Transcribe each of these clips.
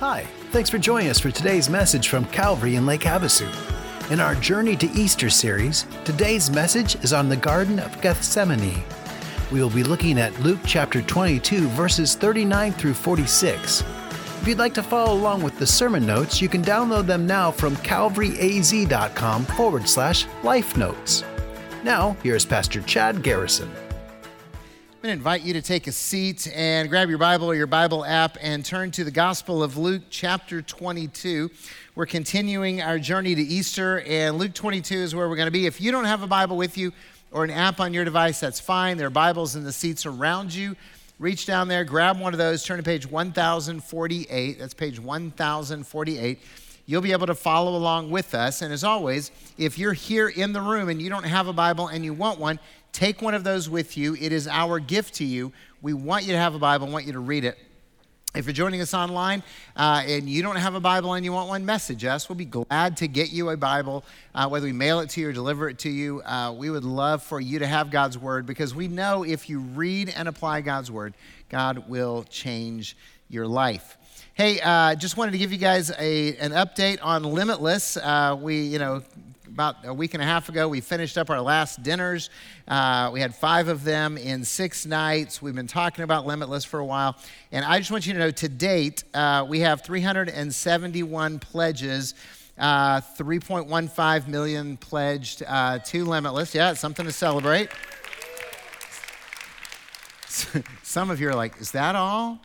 Hi, thanks for joining us for today's message from Calvary in Lake Havasu. In our Journey to Easter series, today's message is on the Garden of Gethsemane. We will be looking at Luke chapter 22, verses 39 through 46. If you'd like to follow along with the sermon notes, you can download them now from calvaryaz.com forward slash life notes. Now, here's Pastor Chad Garrison. I'm going to invite you to take a seat and grab your Bible or your Bible app and turn to the Gospel of Luke, chapter 22. We're continuing our journey to Easter, and Luke 22 is where we're going to be. If you don't have a Bible with you or an app on your device, that's fine. There are Bibles in the seats around you. Reach down there, grab one of those, turn to page 1048. That's page 1048 you'll be able to follow along with us. And as always, if you're here in the room and you don't have a Bible and you want one, Take one of those with you. It is our gift to you. We want you to have a Bible, We want you to read it. If you're joining us online uh, and you don't have a Bible and you want one, message us. We'll be glad to get you a Bible, uh, whether we mail it to you or deliver it to you. Uh, we would love for you to have God's Word because we know if you read and apply God's Word, God will change your life. Hey, uh, just wanted to give you guys a, an update on Limitless. Uh, we, you know, about a week and a half ago, we finished up our last dinners. Uh, we had five of them in six nights. We've been talking about Limitless for a while. And I just want you to know to date, uh, we have 371 pledges. Uh, 3.15 million pledged uh, to Limitless. Yeah, it's something to celebrate. Some of you are like, is that all?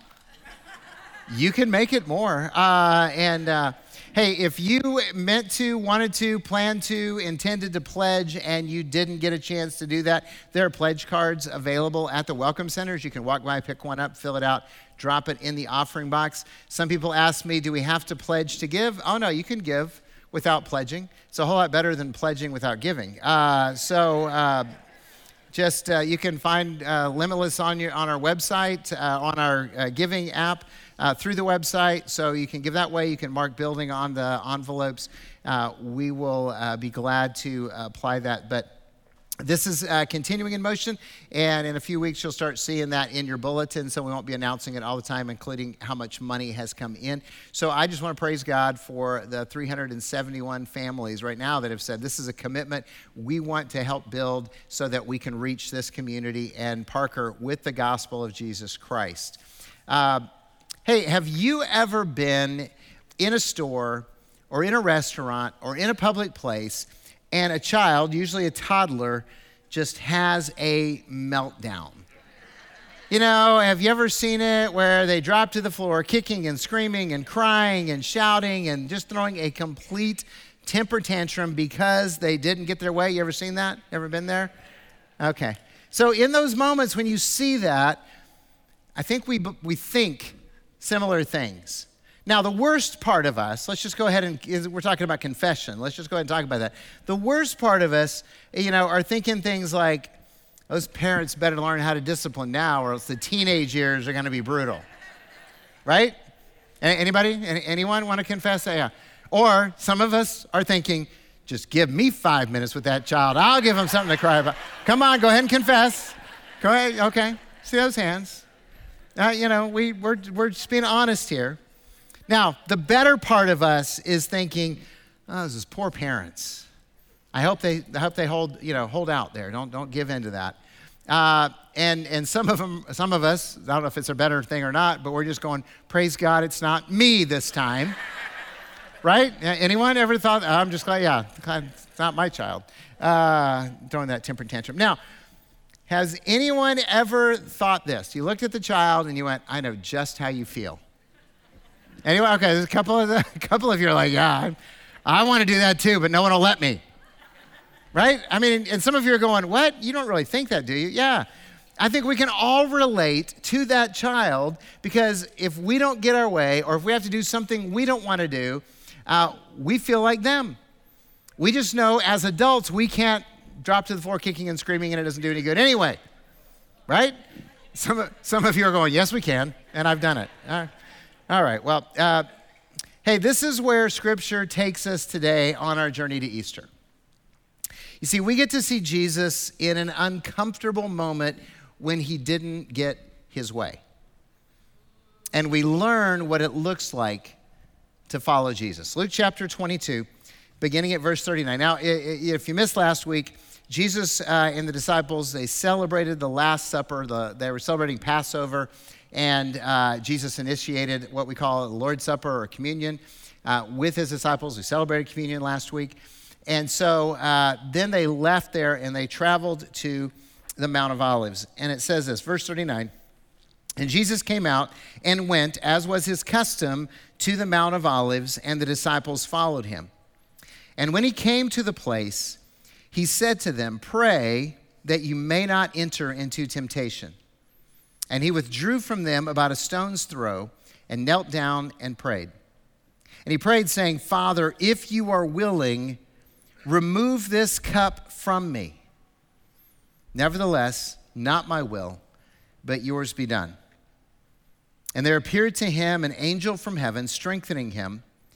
You can make it more. Uh, and uh, Hey, if you meant to, wanted to, planned to, intended to pledge, and you didn't get a chance to do that, there are pledge cards available at the welcome centers. You can walk by, pick one up, fill it out, drop it in the offering box. Some people ask me, do we have to pledge to give? Oh, no, you can give without pledging. It's a whole lot better than pledging without giving. Uh, so, uh, just uh, you can find uh, Limitless on your on our website, uh, on our uh, giving app uh, through the website. So you can give that way. You can mark building on the envelopes. Uh, we will uh, be glad to apply that. But this is uh, continuing in motion, and in a few weeks, you'll start seeing that in your bulletin. So, we won't be announcing it all the time, including how much money has come in. So, I just want to praise God for the 371 families right now that have said this is a commitment we want to help build so that we can reach this community and Parker with the gospel of Jesus Christ. Uh, Hey, have you ever been in a store or in a restaurant or in a public place and a child, usually a toddler, just has a meltdown? You know, have you ever seen it where they drop to the floor kicking and screaming and crying and shouting and just throwing a complete temper tantrum because they didn't get their way? You ever seen that? Ever been there? Okay. So, in those moments when you see that, I think we, we think similar things. Now, the worst part of us, let's just go ahead and, we're talking about confession. Let's just go ahead and talk about that. The worst part of us, you know, are thinking things like, those parents better learn how to discipline now, or else the teenage years are going to be brutal. Right? Anybody? Anyone want to confess? Yeah. Or some of us are thinking, just give me five minutes with that child. I'll give him something to cry about. Come on, go ahead and confess. Go ahead. Okay. See those hands. Uh, you know, we, we're, we're just being honest here. Now, the better part of us is thinking, oh, this is poor parents. I hope they, I hope they hold, you know, hold out there. Don't, don't give in to that. Uh, and, and some of them, some of us, I don't know if it's a better thing or not, but we're just going, praise God, it's not me this time. right? Anyone ever thought, I'm just glad, yeah, it's not my child. Uh, throwing that temper tantrum. Now, has anyone ever thought this? You looked at the child and you went, I know just how you feel. Anyway, okay, there's a couple of, the, a couple of you are like, yeah, I, I want to do that too, but no one will let me. Right? I mean, and some of you are going, what? You don't really think that, do you? Yeah. I think we can all relate to that child because if we don't get our way or if we have to do something we don't want to do, uh, we feel like them. We just know as adults we can't drop to the floor kicking and screaming, and it doesn't do any good anyway. Right? Some of, some of you are going, Yes, we can, and I've done it. All right. Well, uh, hey, this is where Scripture takes us today on our journey to Easter. You see, we get to see Jesus in an uncomfortable moment when he didn't get his way. And we learn what it looks like to follow Jesus. Luke chapter 22, beginning at verse 39. Now, if you missed last week, Jesus uh, and the disciples, they celebrated the Last Supper. The, they were celebrating Passover, and uh, Jesus initiated what we call the Lord's Supper or communion uh, with his disciples. We celebrated communion last week. And so uh, then they left there and they traveled to the Mount of Olives. And it says this, verse 39 And Jesus came out and went, as was his custom, to the Mount of Olives, and the disciples followed him. And when he came to the place, he said to them, Pray that you may not enter into temptation. And he withdrew from them about a stone's throw and knelt down and prayed. And he prayed, saying, Father, if you are willing, remove this cup from me. Nevertheless, not my will, but yours be done. And there appeared to him an angel from heaven, strengthening him.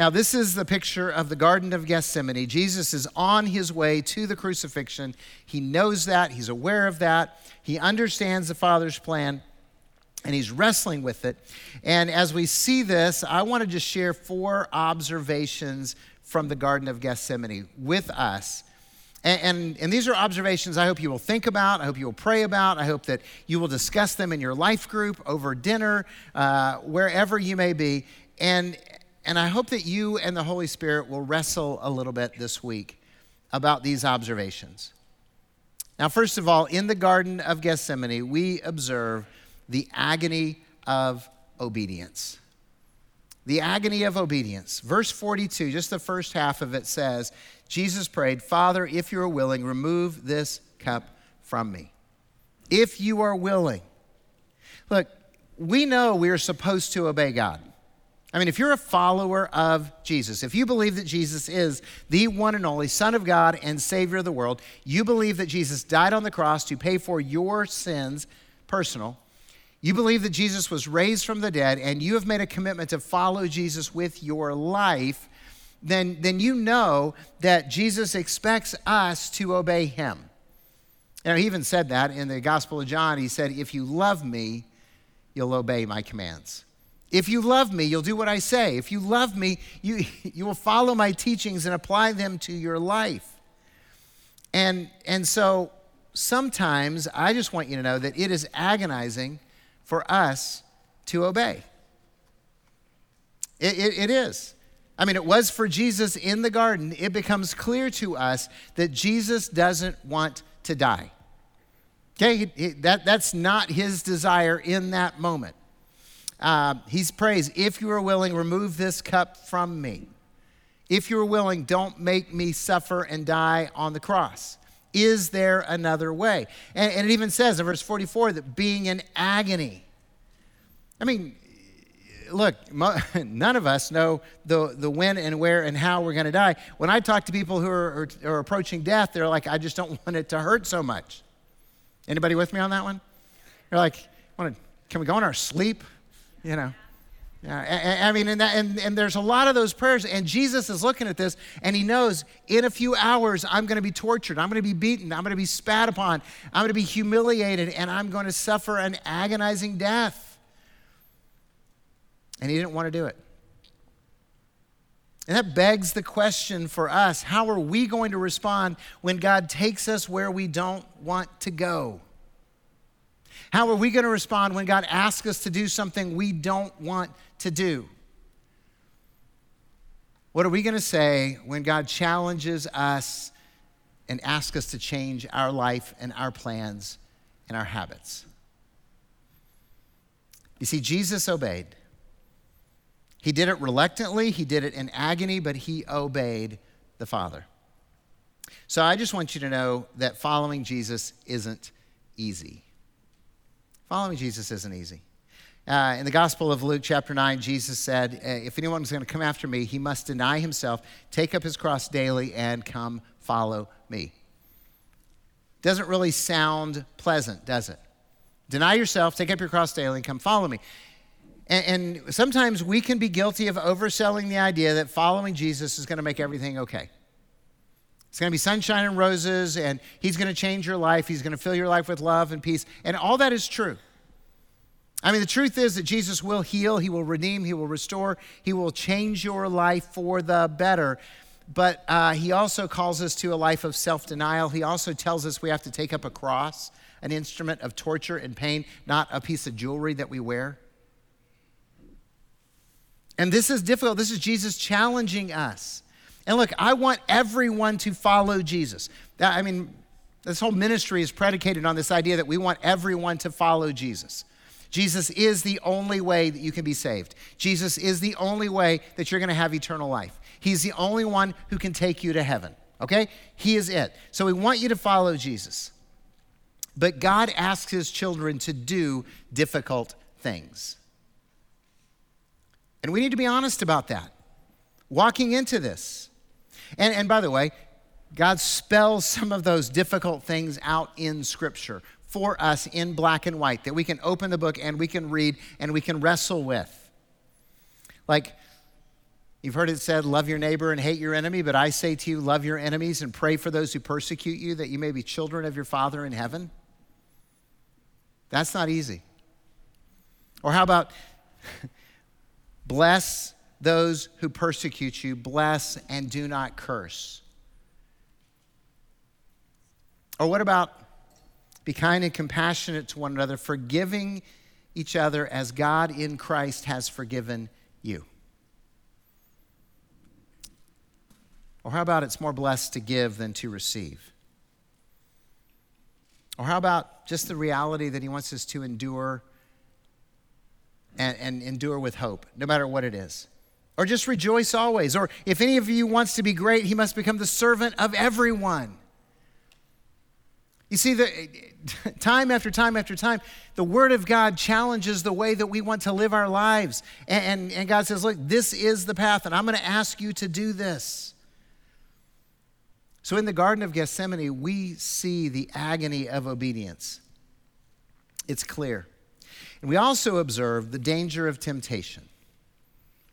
Now, this is the picture of the Garden of Gethsemane. Jesus is on his way to the crucifixion. He knows that, he's aware of that, he understands the Father's plan, and he's wrestling with it. And as we see this, I want to just share four observations from the Garden of Gethsemane with us and, and, and, these are observations I hope you will think about. I hope you will pray about. I hope that you will discuss them in your life group, over dinner, uh, wherever you may be. And, and I hope that you and the Holy Spirit will wrestle a little bit this week about these observations. Now, first of all, in the Garden of Gethsemane, we observe the agony of obedience. The agony of obedience. Verse 42, just the first half of it says, Jesus prayed, Father, if you are willing, remove this cup from me. If you are willing. Look, we know we are supposed to obey God. I mean, if you're a follower of Jesus, if you believe that Jesus is the one and only Son of God and Savior of the world, you believe that Jesus died on the cross to pay for your sins, personal, you believe that Jesus was raised from the dead, and you have made a commitment to follow Jesus with your life, then, then you know that Jesus expects us to obey him. You know, he even said that in the Gospel of John. He said, If you love me, you'll obey my commands. If you love me, you'll do what I say. If you love me, you, you will follow my teachings and apply them to your life. And, and so sometimes I just want you to know that it is agonizing for us to obey. It, it, it is. I mean, it was for Jesus in the garden. It becomes clear to us that Jesus doesn't want to die. Okay, he, he, that, that's not his desire in that moment. Uh, he prays, if you are willing, remove this cup from me. If you are willing, don't make me suffer and die on the cross. Is there another way? And, and it even says in verse 44 that being in agony. I mean, look, none of us know the, the when and where and how we're going to die. When I talk to people who are, are, are, approaching death, they're like, I just don't want it to hurt so much. Anybody with me on that one? They're like, can we go in our sleep? You know. Yeah, I mean, and, that, and, and there's a lot of those prayers, and Jesus is looking at this, and he knows in a few hours I'm going to be tortured, I'm going to be beaten, I'm going to be spat upon, I'm going to be humiliated, and I'm going to suffer an agonizing death and he didn't want to do it. And that begs the question for us how are we going to respond when God takes us where we don't want to go? How are we going to respond when God asks us to do something we don't want to do? What are we going to say when God challenges us and asks us to change our life and our plans and our habits? You see, Jesus obeyed. He did it reluctantly, he did it in agony, but he obeyed the Father. So I just want you to know that following Jesus isn't easy. Following Jesus isn't easy. Uh, in the Gospel of Luke, chapter 9, Jesus said, uh, If anyone's going to come after me, he must deny himself, take up his cross daily, and come follow me. doesn't really sound pleasant, does it? Deny yourself, take up your cross daily, and come follow me. And, and sometimes we can be guilty of overselling the idea that following Jesus is going to make everything okay. It's going to be sunshine and roses, and He's going to change your life. He's going to fill your life with love and peace. And all that is true. I mean, the truth is that Jesus will heal, He will redeem, He will restore, He will change your life for the better. But uh, He also calls us to a life of self denial. He also tells us we have to take up a cross, an instrument of torture and pain, not a piece of jewelry that we wear. And this is difficult. This is Jesus challenging us. And look, I want everyone to follow Jesus. I mean, this whole ministry is predicated on this idea that we want everyone to follow Jesus. Jesus is the only way that you can be saved. Jesus is the only way that you're going to have eternal life. He's the only one who can take you to heaven, okay? He is it. So we want you to follow Jesus. But God asks his children to do difficult things. And we need to be honest about that. Walking into this, and, and by the way, God spells some of those difficult things out in Scripture for us in black and white that we can open the book and we can read and we can wrestle with. Like, you've heard it said, love your neighbor and hate your enemy, but I say to you, love your enemies and pray for those who persecute you that you may be children of your Father in heaven. That's not easy. Or how about, bless those who persecute you, bless and do not curse. Or what about be kind and compassionate to one another, forgiving each other as God in Christ has forgiven you? Or how about it's more blessed to give than to receive? Or how about just the reality that He wants us to endure and, and endure with hope, no matter what it is? Or just rejoice always. Or if any of you wants to be great, he must become the servant of everyone. You see, the, time after time after time, the Word of God challenges the way that we want to live our lives. And, and, and God says, Look, this is the path, and I'm going to ask you to do this. So in the Garden of Gethsemane, we see the agony of obedience. It's clear. And we also observe the danger of temptation.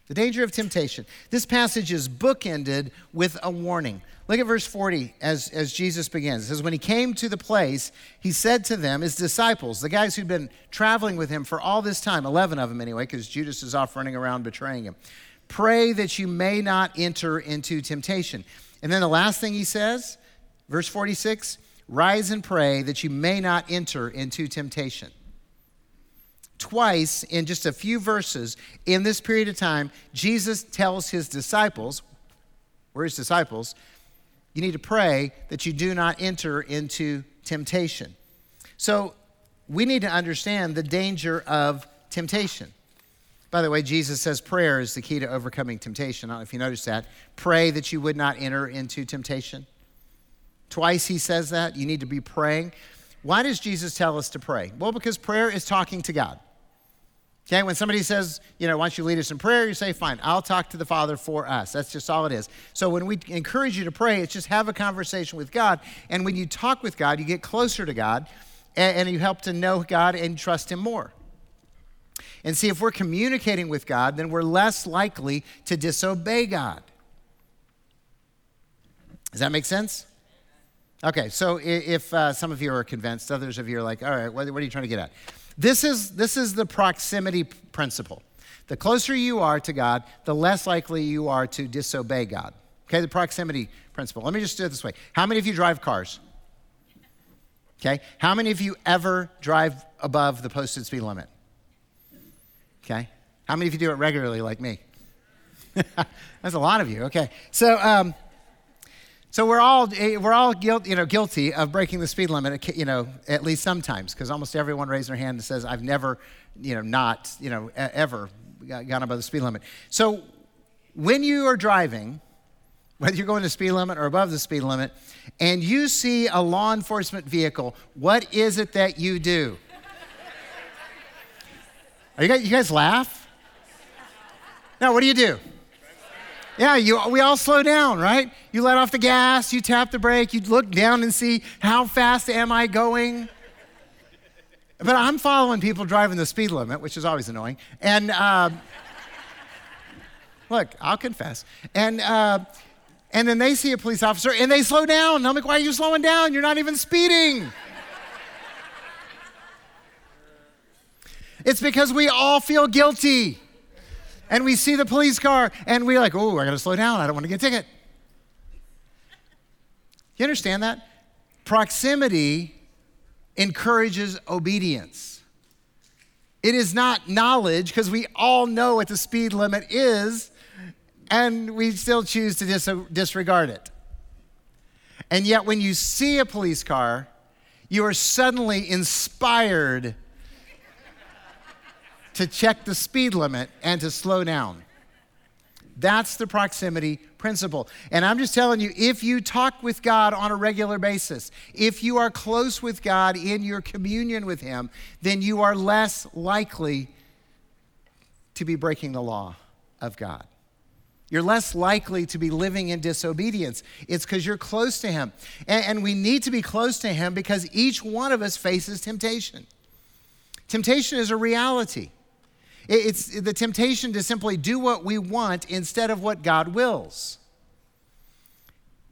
The danger of temptation. This passage is bookended with a warning. Look at verse 40 as, as Jesus begins. It says, When he came to the place, he said to them, his disciples, the guys who'd been traveling with him for all this time, 11 of them anyway, because Judas is off running around betraying him, pray that you may not enter into temptation. And then the last thing he says, verse 46, rise and pray that you may not enter into temptation twice in just a few verses in this period of time, Jesus tells his disciples, we're his disciples, you need to pray that you do not enter into temptation. So we need to understand the danger of temptation. By the way, Jesus says prayer is the key to overcoming temptation. I don't know if you noticed that. Pray that you would not enter into temptation. Twice he says that. You need to be praying. Why does Jesus tell us to pray? Well, because prayer is talking to God. Okay, when somebody says, you know, why don't you lead us in prayer, you say, fine, I'll talk to the Father for us. That's just all it is. So when we encourage you to pray, it's just have a conversation with God. And when you talk with God, you get closer to God and, and you help to know God and trust Him more. And see, if we're communicating with God, then we're less likely to disobey God. Does that make sense? Okay, so if uh, some of you are convinced, others of you are like, all right, what, what are you trying to get at? This is, this is the proximity principle. The closer you are to God, the less likely you are to disobey God. Okay, the proximity principle. Let me just do it this way. How many of you drive cars? Okay, how many of you ever drive above the posted speed limit? Okay, how many of you do it regularly like me? That's a lot of you. Okay, so um, so we're all, eh, we're all guilt, you know, guilty of breaking the speed limit, you know, at least sometimes, because almost everyone raises their hand and says, I've never, you know, not, you know, ever gone above the speed limit. So when you are driving, whether you're going the speed limit or above the speed limit, and you see a law enforcement vehicle, what is it that you do? Are you guys, you guys laugh? No, what do you do? Yeah, you, we all slow down, right? You let off the gas, you tap the brake, you look down and see how fast am I going. But I'm following people driving the speed limit, which is always annoying. And uh, look, I'll confess. And uh, and then they see a police officer and they slow down. And I'm like, why are you slowing down? You're not even speeding. it's because we all feel guilty. And we see the police car and we're like, oh, I gotta slow down. I don't wanna get a ticket. You understand that? Proximity encourages obedience. It is not knowledge because we all know what the speed limit is and we still choose to dis- disregard it. And yet, when you see a police car, you are suddenly inspired to check the speed limit and to slow down. That's the proximity principle. And I'm just telling you, if you talk with God on a regular basis, if you are close with God in your communion with Him, then you are less likely to be breaking the law of God. You're less likely to be living in disobedience. It's because you're close to Him. And, and, we need to be close to Him because each one of us faces temptation. Temptation is a reality. It's the temptation to simply do what we want instead of what God wills.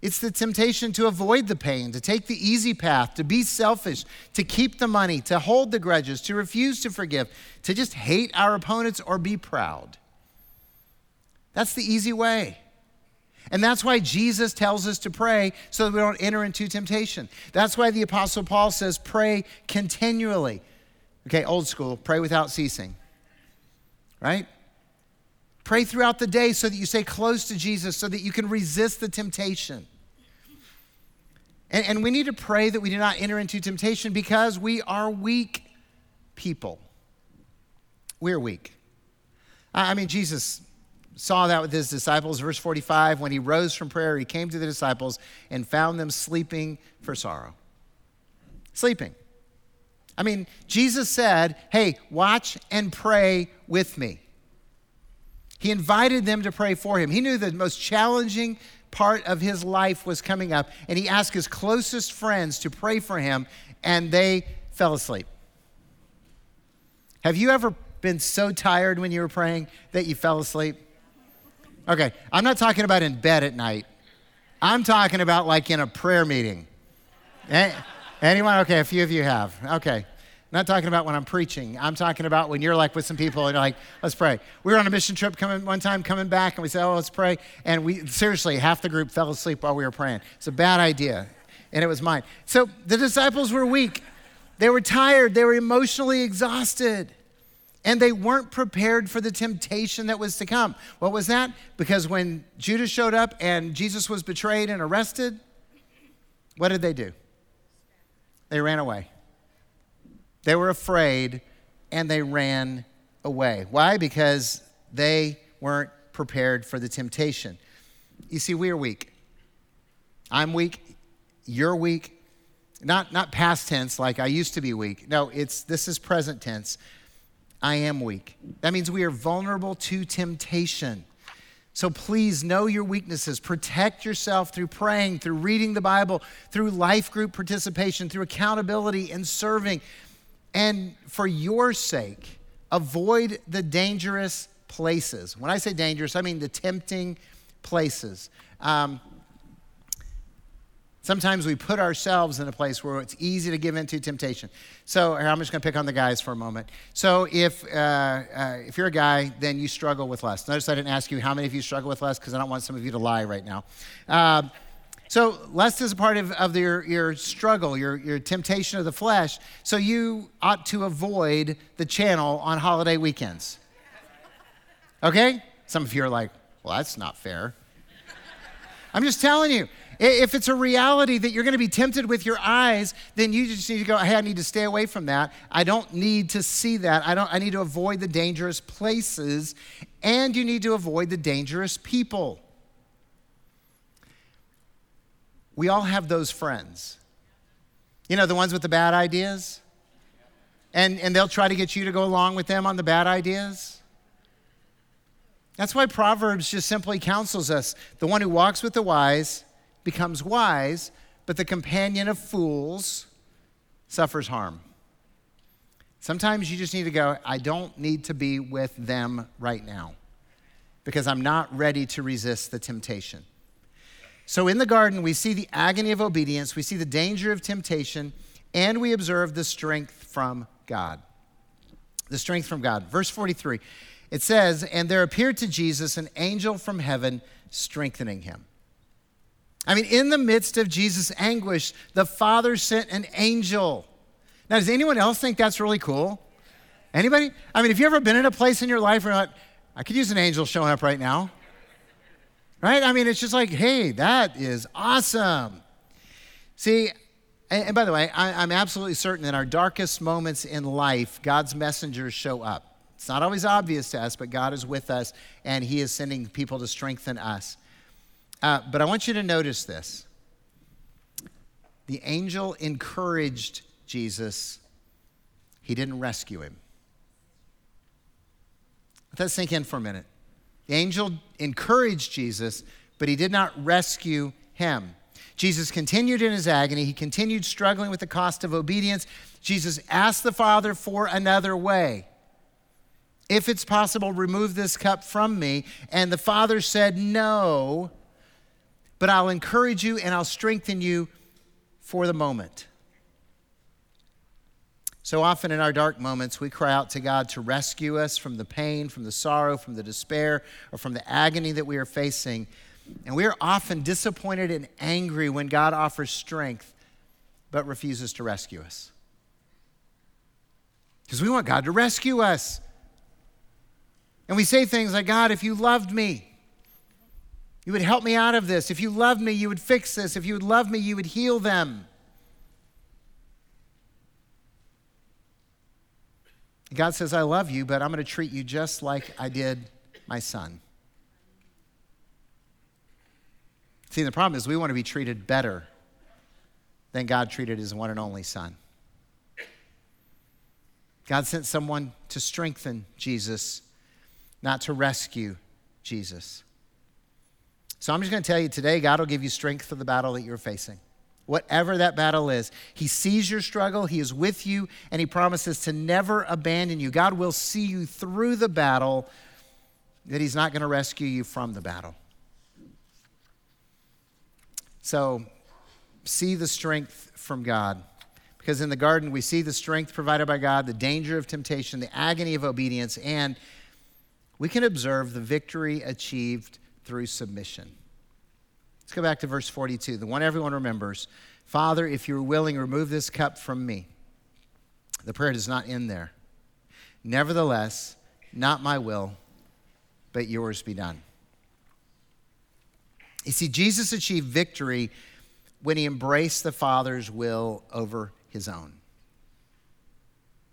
It's the temptation to avoid the pain, to take the easy path, to be selfish, to keep the money, to hold the grudges, to refuse to forgive, to just hate our opponents or be proud. That's the easy way. And that's why Jesus tells us to pray so that we don't enter into temptation. That's why the Apostle Paul says, pray continually. Okay, old school, pray without ceasing. Right? Pray throughout the day so that you stay close to Jesus, so that you can resist the temptation. And, and we need to pray that we do not enter into temptation because we are weak people. We're weak. I mean, Jesus saw that with his disciples. Verse 45 when he rose from prayer, he came to the disciples and found them sleeping for sorrow. Sleeping. I mean, Jesus said, Hey, watch and pray with me. He invited them to pray for him. He knew the most challenging part of his life was coming up, and he asked his closest friends to pray for him, and they fell asleep. Have you ever been so tired when you were praying that you fell asleep? Okay, I'm not talking about in bed at night. I'm talking about like in a prayer meeting. Anyone? Okay, a few of you have. Okay. Not talking about when I'm preaching. I'm talking about when you're like with some people and you're like, let's pray. We were on a mission trip coming one time, coming back, and we said, oh, let's pray. And we seriously, half the group fell asleep while we were praying. It's a bad idea. And it was mine. So the disciples were weak. They were tired. They were emotionally exhausted and they weren't prepared for the temptation that was to come. What was that? Because when Judas showed up and Jesus was betrayed and arrested, what did they do? They ran away. They were afraid and they ran away. Why? Because they weren't prepared for the temptation. You see, we are weak. I'm weak. You're weak. Not, not past tense, like I used to be weak. No, it's this is present tense. I am weak. That means we are vulnerable to temptation. So please know your weaknesses. Protect yourself through praying, through reading the Bible, through life group participation, through accountability and serving. And for your sake, avoid the dangerous places. When I say dangerous, I mean the tempting places. Um, Sometimes we put ourselves in a place where it's easy to give into temptation. So I'm just going to pick on the guys for a moment. So if, uh, uh, if you're a guy, then you struggle with lust. Notice I didn't ask you how many of you struggle with lust because I don't want some of you to lie right now. Uh, so lust is a part of, of your, your struggle, your, your temptation of the flesh. So you ought to avoid the channel on holiday weekends. Okay? Some of you are like, well, that's not fair. I'm just telling you. If it's a reality that you're going to be tempted with your eyes, then you just need to go, hey, I need to stay away from that. I don't need to see that. I, don't, I need to avoid the dangerous places, and you need to avoid the dangerous people. We all have those friends. You know, the ones with the bad ideas? And, and they'll try to get you to go along with them on the bad ideas. That's why Proverbs just simply counsels us the one who walks with the wise becomes wise, but the companion of fools suffers harm. Sometimes you just need to go, I don't need to be with them right now because I'm not ready to resist the temptation. So in the garden, we see the agony of obedience, we see the danger of temptation, and we observe the strength from God. The strength from God. Verse 43, it says, And there appeared to Jesus an angel from heaven strengthening him. I mean, in the midst of Jesus' anguish, the Father sent an angel. Now, does anyone else think that's really cool? Anybody? I mean, have you ever been in a place in your life where you're like, I could use an angel showing up right now? Right? I mean, it's just like, hey, that is awesome. See, and, by the way, I, I'm absolutely certain in our darkest moments in life, God's messengers show up. It's not always obvious to us, but God is with us and He is sending people to strengthen us. Uh, but I want you to notice this the angel encouraged Jesus, he didn't rescue him. Let that sink in for a minute. The angel encouraged Jesus, but he did not rescue him. Jesus continued in his agony. He continued struggling with the cost of obedience. Jesus asked the Father for another way. If it's possible, remove this cup from me. And the Father said, No but I'll encourage you and I'll strengthen you for the moment. So often in our dark moments, we cry out to God to rescue us from the pain, from the sorrow, from the despair, or from the agony that we are facing. And we are often disappointed and angry when God offers strength but refuses to rescue us. Because we want God to rescue us. And we say things like, God, if you loved me, you would help me out of this. If you loved me, you would fix this. If you would love me, you would heal them. God says, I love you, but I'm going to treat you just like I did my son. See, the problem is we want to be treated better than God treated his one and only son. God sent someone to strengthen Jesus, not to rescue Jesus. So I'm just going to tell you today, God will give you strength for the battle that you're facing. Whatever that battle is, He sees your struggle, He is with you, and He promises to never abandon you. God will see you through the battle, that He's not going to rescue you from the battle. So, see the strength from God. Because in the garden, we see the strength provided by God, the danger of temptation, the agony of obedience, and we can observe the victory achieved through submission. Let's go back to verse 42, the one everyone remembers. Father, if you're willing, remove this cup from me. The prayer does not end there. Nevertheless, not my will, but yours be done. You see, Jesus achieved victory when he embraced the Father's will over his own.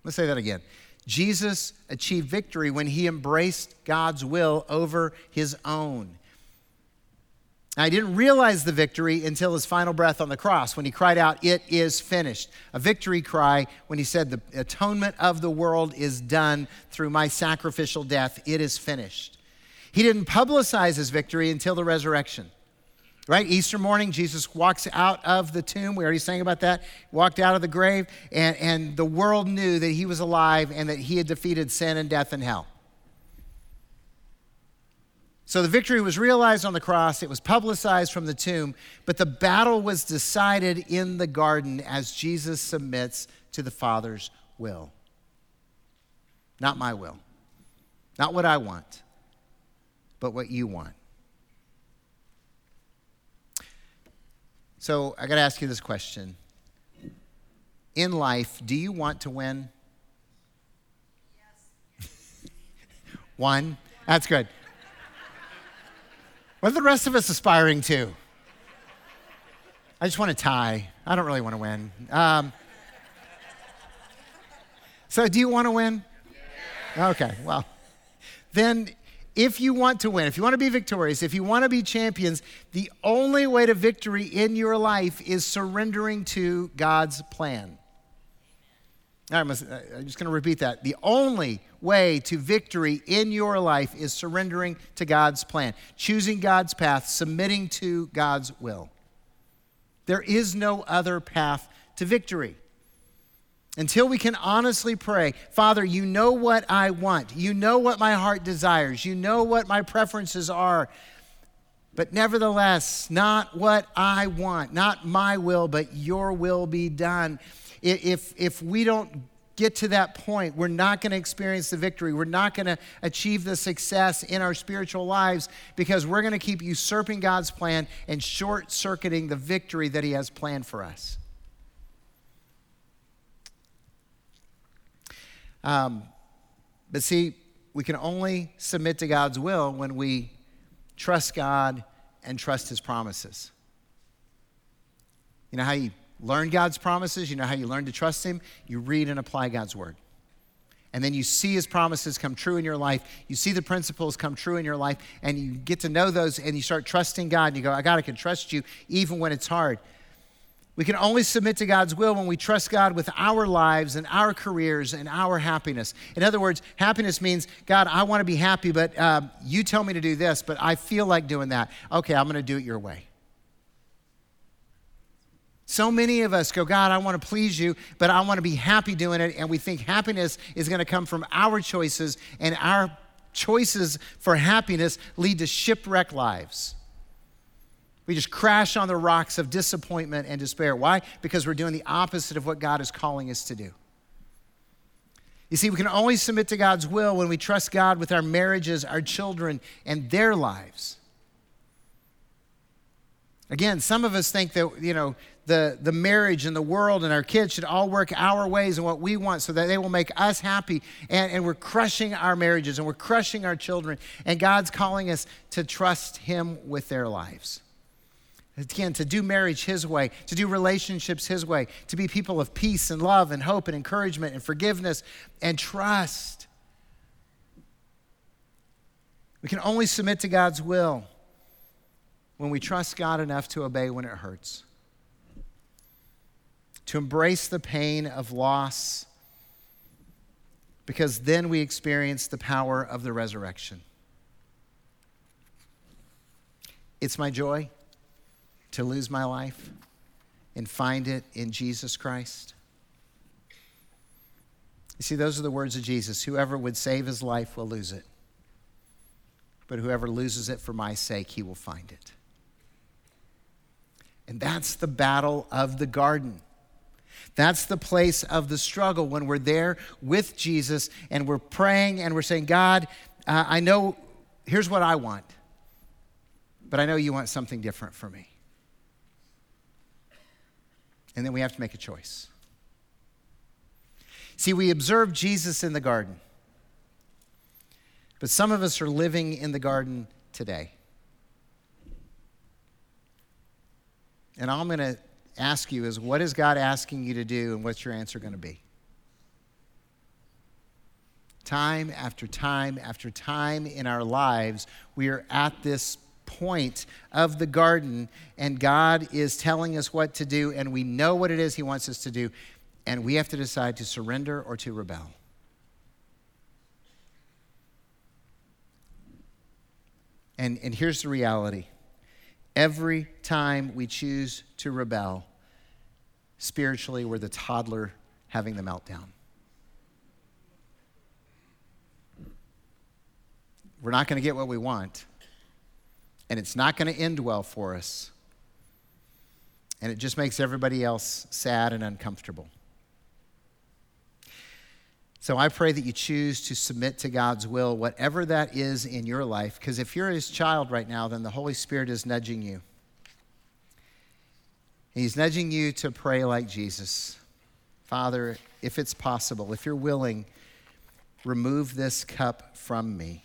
Let's say that again. Jesus achieved victory when he embraced God's will over his own. I didn't realize the victory until his final breath on the cross when he cried out, It is finished. A victory cry when he said, The atonement of the world is done through my sacrificial death. It is finished. He didn't publicize his victory until the resurrection. Right? Easter morning, Jesus walks out of the tomb. We already sang about that. Walked out of the grave, and, and the world knew that he was alive and that he had defeated sin and death and hell. So the victory was realized on the cross, it was publicized from the tomb, but the battle was decided in the garden as Jesus submits to the Father's will. Not my will, not what I want, but what you want. So I got to ask you this question. In life, do you want to win? Yes. One? That's good. What are the rest of us aspiring to? I just want to tie. I don't really want to win. Um, so, do you want to win? Okay, well, then if you want to win, if you want to be victorious, if you want to be champions, the only way to victory in your life is surrendering to God's plan. Uh, I'm just going to repeat that. The only way to victory in your life is surrendering to God's plan, choosing God's path, submitting to God's will. There is no other path to victory. Until we can honestly pray, Father, you know what I want. You know what my heart desires. You know what my preferences are. But nevertheless, not what I want, not my will, but your will be done. If, if we don't get to that point, we're not going to experience the victory. We're not going to achieve the success in our spiritual lives because we're going to keep usurping God's plan and short circuiting the victory that He has planned for us. Um, but see, we can only submit to God's will when we trust God and trust His promises. You know how you learn God's promises? You know how you learn to trust Him? You read and apply God's Word. And then you see His promises come true in your life. You see the principles come true in your life, and you get to know those, and you start trusting God. And you go, I I can trust you even when it's hard. We can only submit to God's will when we trust God with our lives and our careers and our happiness. In other words, happiness means, God, I want to be happy, but uh, you tell me to do this, but I feel like doing that. Okay, I'm going to do it your way. So many of us go, God, I want to please you, but I want to be happy doing it. And we think happiness is going to come from our choices, and our choices for happiness lead to shipwreck lives. We just crash on the rocks of disappointment and despair. Why? Because we're doing the opposite of what God is calling us to do. You see, we can only submit to God's will when we trust God with our marriages, our children, and their lives. Again, some of us think that, you know, the, the marriage and the world and our kids should all work our ways and what we want so that they will make us happy. And, and we're crushing our marriages and we're crushing our children. And God's calling us to trust Him with their lives. Again, to do marriage His way, to do relationships His way, to be people of peace and love and hope and encouragement and forgiveness and trust. We can only submit to God's will when we trust God enough to obey when it hurts, to embrace the pain of loss, because then we experience the power of the resurrection. It's my joy to lose my life and find it in Jesus Christ? You see, those are the words of Jesus. Whoever would save his life will lose it. But whoever loses it for my sake, he will find it. And that's the battle of the garden. That's the place of the struggle when we're there with Jesus and we're praying and we're saying, God, uh, I know, here's what I want, but I know you want something different for me. And then we have to make a choice. See, we observe Jesus in the garden, but some of us are living in the garden today. And I'm going to ask you is what is God asking you to do, and what's your answer going to be? Time after time after time in our lives, we are at this point of the garden, and God is telling us what to do, and we know what it is He wants us to do, and we have to decide to surrender or to rebel. And, and here's the reality every time we choose to rebel, spiritually, we're the toddler having the meltdown. We're not going to get what we want and it's not going to end well for us. And it just makes everybody else sad and uncomfortable. So I pray that you choose to submit to God's will, whatever that is in your life, because if you're his child right now, then the Holy Spirit is nudging you. He's nudging you to pray like Jesus. Father, if it's possible, if you're willing, remove this cup from me.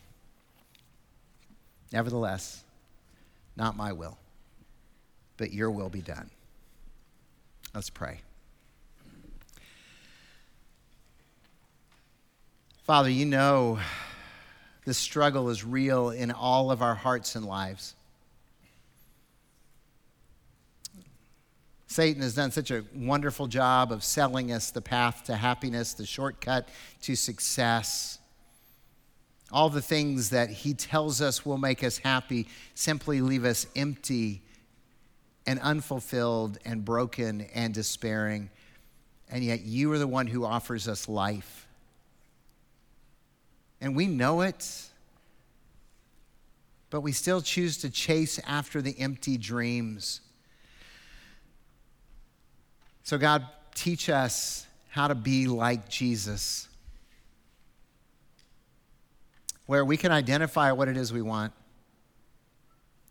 Nevertheless, not my will, but your will be done. Let's pray. Father, you know this struggle is real in all of our hearts and lives. Satan has done such a wonderful job of selling us the path to happiness, the shortcut to success. All the things that he tells us will make us happy simply leave us empty and unfulfilled and broken and despairing. And yet you are the one who offers us life. And we know it, but we still choose to chase after the empty dreams. So, God, teach us how to be like Jesus, where we can identify what it is we want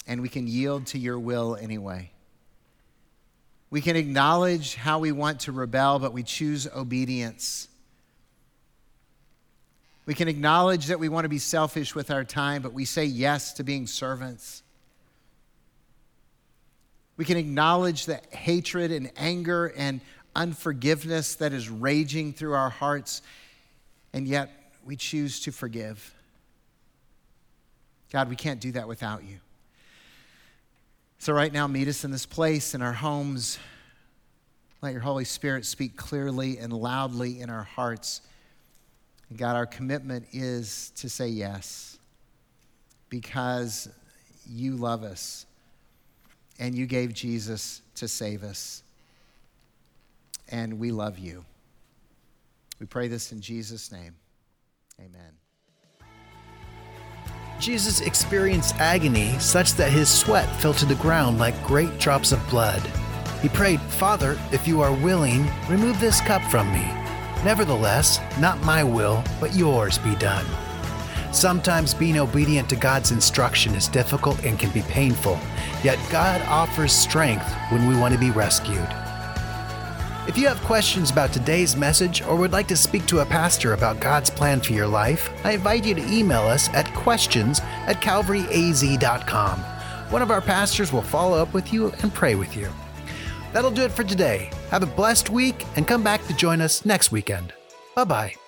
and we can yield to your will anyway. We can acknowledge how we want to rebel, but we choose obedience. We can acknowledge that we want to be selfish with our time, but we say yes to being servants. We can acknowledge the hatred and anger and unforgiveness that is raging through our hearts, and yet we choose to forgive. God, we can't do that without you. So, right now, meet us in this place, in our homes. Let your Holy Spirit speak clearly and loudly in our hearts. God, our commitment is to say yes because you love us and you gave Jesus to save us. And we love you. We pray this in Jesus' name. Amen. Jesus experienced agony such that his sweat fell to the ground like great drops of blood. He prayed, Father, if you are willing, remove this cup from me. Nevertheless, not my will, but yours be done. Sometimes being obedient to God's instruction is difficult and can be painful, yet God offers strength when we want to be rescued. If you have questions about today's message or would like to speak to a pastor about God's plan for your life, I invite you to email us at questions at calvaryaz.com. One of our pastors will follow up with you and pray with you. That'll do it for today. Have a blessed week and come back to join us next weekend. Bye bye.